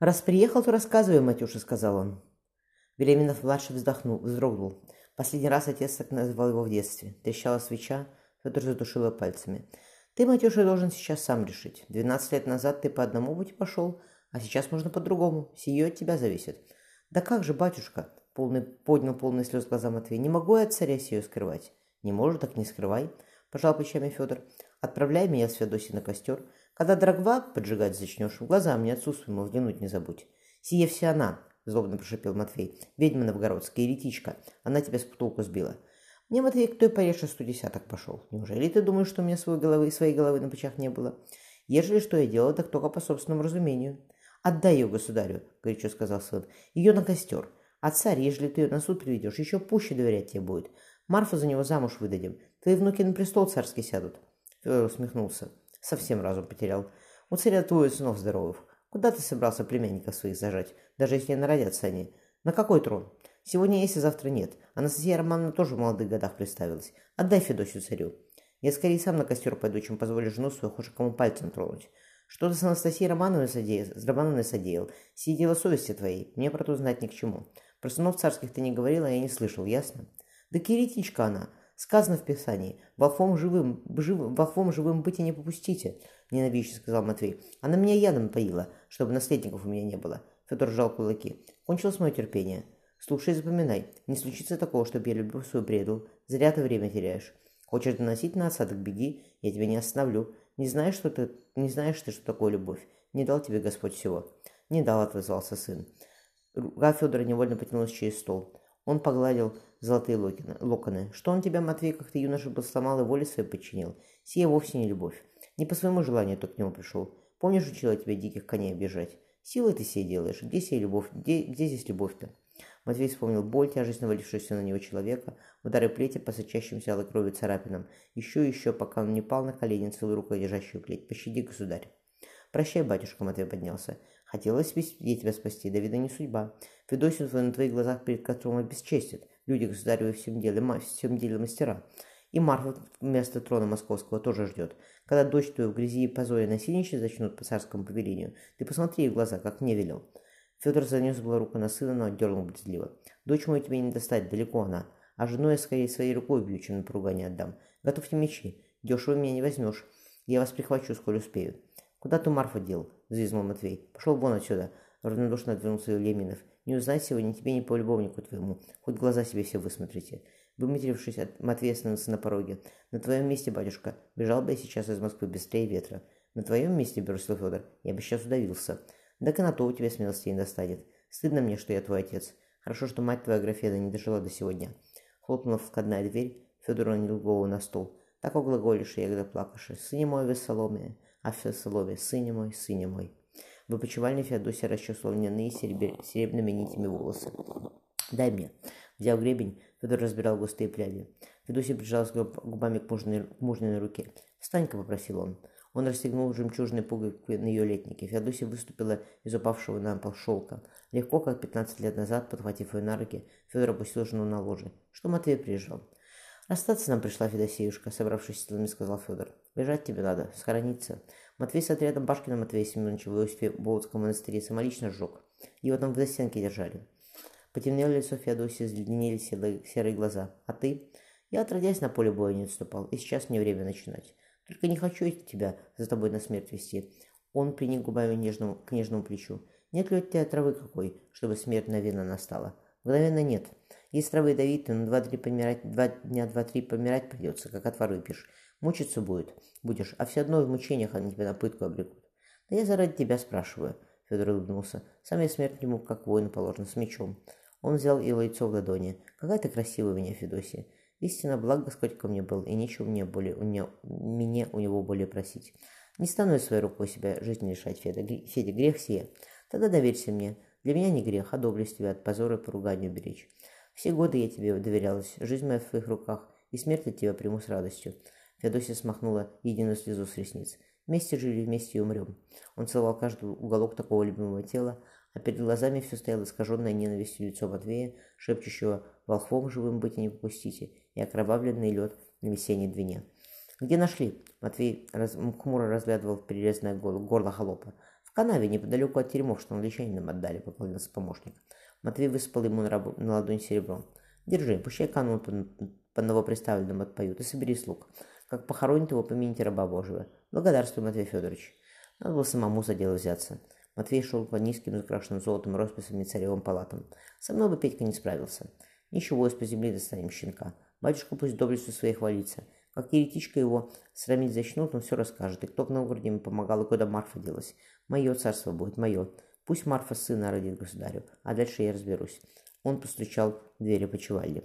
«Раз приехал, то рассказывай, Матюша», — сказал он. Беременов-младший вздохнул, вздрогнул. Последний раз отец так называл его в детстве. Трещала свеча, Федор затушила пальцами. «Ты, Матюша, должен сейчас сам решить. Двенадцать лет назад ты по одному пути пошел, а сейчас можно по-другому. Сие от тебя зависит». «Да как же, батюшка?» — полный, поднял полный слез глаза Матвей. «Не могу я от царя сию скрывать». «Не можешь, так не скрывай», — пожал плечами Федор. «Отправляй меня с Феодосией на костер. Когда дрогва поджигать зачнешь, в глаза мне отцу своему взглянуть не забудь. Сие вся она, злобно прошипел Матвей. Ведьма новгородская, еретичка. Она тебя с потолку сбила. Мне, Матвей, кто и порежь сто десяток пошел. Неужели ты думаешь, что у меня своей головы, своей головы на плечах не было? Ежели что я делал, так только по собственному разумению. Отдай ее государю, горячо сказал сын. Ее на костер. А царь, ежели ты ее на суд приведешь, еще пуще доверять тебе будет. Марфу за него замуж выдадим. Твои внуки на престол царский сядут. Федор усмехнулся. Совсем разум потерял. У царя двое сынов здоровых. Куда ты собрался племянников своих зажать, даже если народятся они? На какой трон? Сегодня есть, а завтра нет. Анастасия Романовна тоже в молодых годах представилась. Отдай Федосию царю. Я скорее сам на костер пойду, чем позволю жену свою хоть кому пальцем тронуть. Что ты с Анастасией Романовной содеял, с Романовной содеял? Сие дело совести твоей. Мне про то знать ни к чему. Про сынов царских ты не говорила, а я не слышал, ясно? Да киритичка она. Сказано в Писании, волхвом живым, живым, волхвом живым быть и не попустите, ненавидяще сказал Матвей. Она меня ядом поила, чтобы наследников у меня не было. Федор сжал кулаки. Кончилось мое терпение. Слушай и запоминай, не случится такого, чтобы я любовь свою предал. Зря ты время теряешь. Хочешь доносить на так беги, я тебя не остановлю. Не знаешь, что ты, не знаешь ты, что такое любовь. Не дал тебе Господь всего. Не дал, отозвался сын. Рука Федора невольно потянулась через стол. Он погладил золотые локоны. локоны. Что он тебя, Матвей, как ты юноша сломал и воле своей подчинил? Сия вовсе не любовь. Не по своему желанию ты к нему пришел. Помнишь, учила тебя диких коней обижать? Силой ты сей делаешь. Где сей любовь? Где, где здесь любовь-то? Матвей вспомнил боль, тяжесть навалившегося на него человека, удары плети по сочащимся алой крови царапинам. Еще и еще, пока он не пал на колени, целую рукой держащую плеть. Пощади, государь. «Прощай, батюшка», — Матвей поднялся. «Хотелось я тебя спасти, да видно не судьба. Федосин на твоих глазах перед которым обесчестит. Люди государевы всем деле, всем деле мастера. И Марфа вместо трона московского тоже ждет. Когда дочь твою в грязи и позоре насильничать начнут по царскому повелению, ты посмотри в глаза, как мне велел». Федор занес была руку на сына, но отдернул брезгливо. «Дочь мою тебе не достать, далеко она. А жену я скорее своей рукой бью, чем на поругание отдам. Готовьте мечи. Дешево меня не возьмешь. Я вас прихвачу, сколь успею. «Куда ты Марфа дел?» – взвизгнул Матвей. «Пошел вон отсюда!» – равнодушно отвернулся Леминов. «Не узнать сегодня тебе ни по любовнику твоему. Хоть глаза себе все высмотрите». Выматерившись от Матвея остановился на пороге. «На твоем месте, батюшка, бежал бы я сейчас из Москвы быстрее ветра. На твоем месте, бросил Федор, я бы сейчас удавился. Да и на то у тебя смелости не достанет. Стыдно мне, что я твой отец. Хорошо, что мать твоя Графеда не дожила до сегодня». Хлопнула входная дверь, Федор уронил голову на стол. «Так оглаголишь, ягода плакаши, сыне мой вы соломе, а в слове «сыне мой, сыне мой». В опочивальне Феодосия расчесывал льняные серебр... серебряными нитями волосы. «Дай мне». Взяв гребень, Федор разбирал густые пряди. Федосия прижалась губами к мужниной, к мужниной руке. «Встань-ка», — попросил он. Он расстегнул жемчужные пуговки на ее летнике. Феодосия выступила из упавшего на пол шелка. Легко, как пятнадцать лет назад, подхватив ее на руки, Федор опустил жену на ложе. Что Матвей приезжал? «Расстаться нам пришла Федосеюшка», — собравшись силами, сказал Федор. «Бежать тебе надо, схорониться». Матвей с отрядом Башкина Матвея Семеновича в Иосифе Болотском монастыре самолично сжег. Его там в застенке держали. Потемнело лицо Феодосии, заледенели серые глаза. «А ты?» «Я, отродясь, на поле боя не отступал, и сейчас мне время начинать. Только не хочу тебя за тобой на смерть вести». Он приник губами нежному, к нежному плечу. «Нет ли у тебя травы какой, чтобы смерть на вина настала?» «Мгновенно нет. Есть травы ядовитые, но два-три помирать, два дня два-три помирать придется, как отвар выпьешь. Мучиться будет, будешь, а все одно в мучениях они тебя на пытку обрекут. Да я заради тебя спрашиваю, Федор улыбнулся. Сам я смерть ему, как воину положено, с мечом. Он взял его яйцо в ладони. Какая ты красивая у меня, Федосия. Истинно, благ Господь ко мне был, и нечего мне более, у меня, мне у него более просить. Не стану я своей рукой себя жизнь лишать, Федя, Федя, грех сие. Тогда доверься мне. Для меня не грех, а доблесть тебя от позора и поругания беречь. Все годы я тебе доверялась, жизнь моя в твоих руках, и смерть от тебя приму с радостью. Феодосия смахнула единую слезу с ресниц. Вместе жили, вместе и умрем. Он целовал каждый уголок такого любимого тела, а перед глазами все стояло искаженное ненавистью лицо Матвея, шепчущего «Волхвом живым быть не попустите» и окровавленный лед на весенней двине. «Где нашли?» Матвей раз... хмуро разглядывал перерезанное горло, холопа. «В канаве, неподалеку от теремов, что англичанинам отдали, поклонился помощник. Матвей высыпал ему на, раб... на ладонь серебро. Держи, пущай канон по, новоприставленному отпоют и собери слуг. Как похоронит его, помяните раба Божьего. Благодарствую, Матвей Федорович. Надо было самому за дело взяться. Матвей шел по низким, закрашенным золотом росписями царевым палатам. Со мной бы Петька не справился. Ничего, из-по земли достанем щенка. Батюшка пусть доблестью своей хвалится. Как еретичка его срамить зачнут, он все расскажет. И кто в Новгороде ему помогал, и куда Марфа делась. Мое царство будет, мое. Пусть Марфа сына родит государю, а дальше я разберусь. Он постучал в двери почевальни.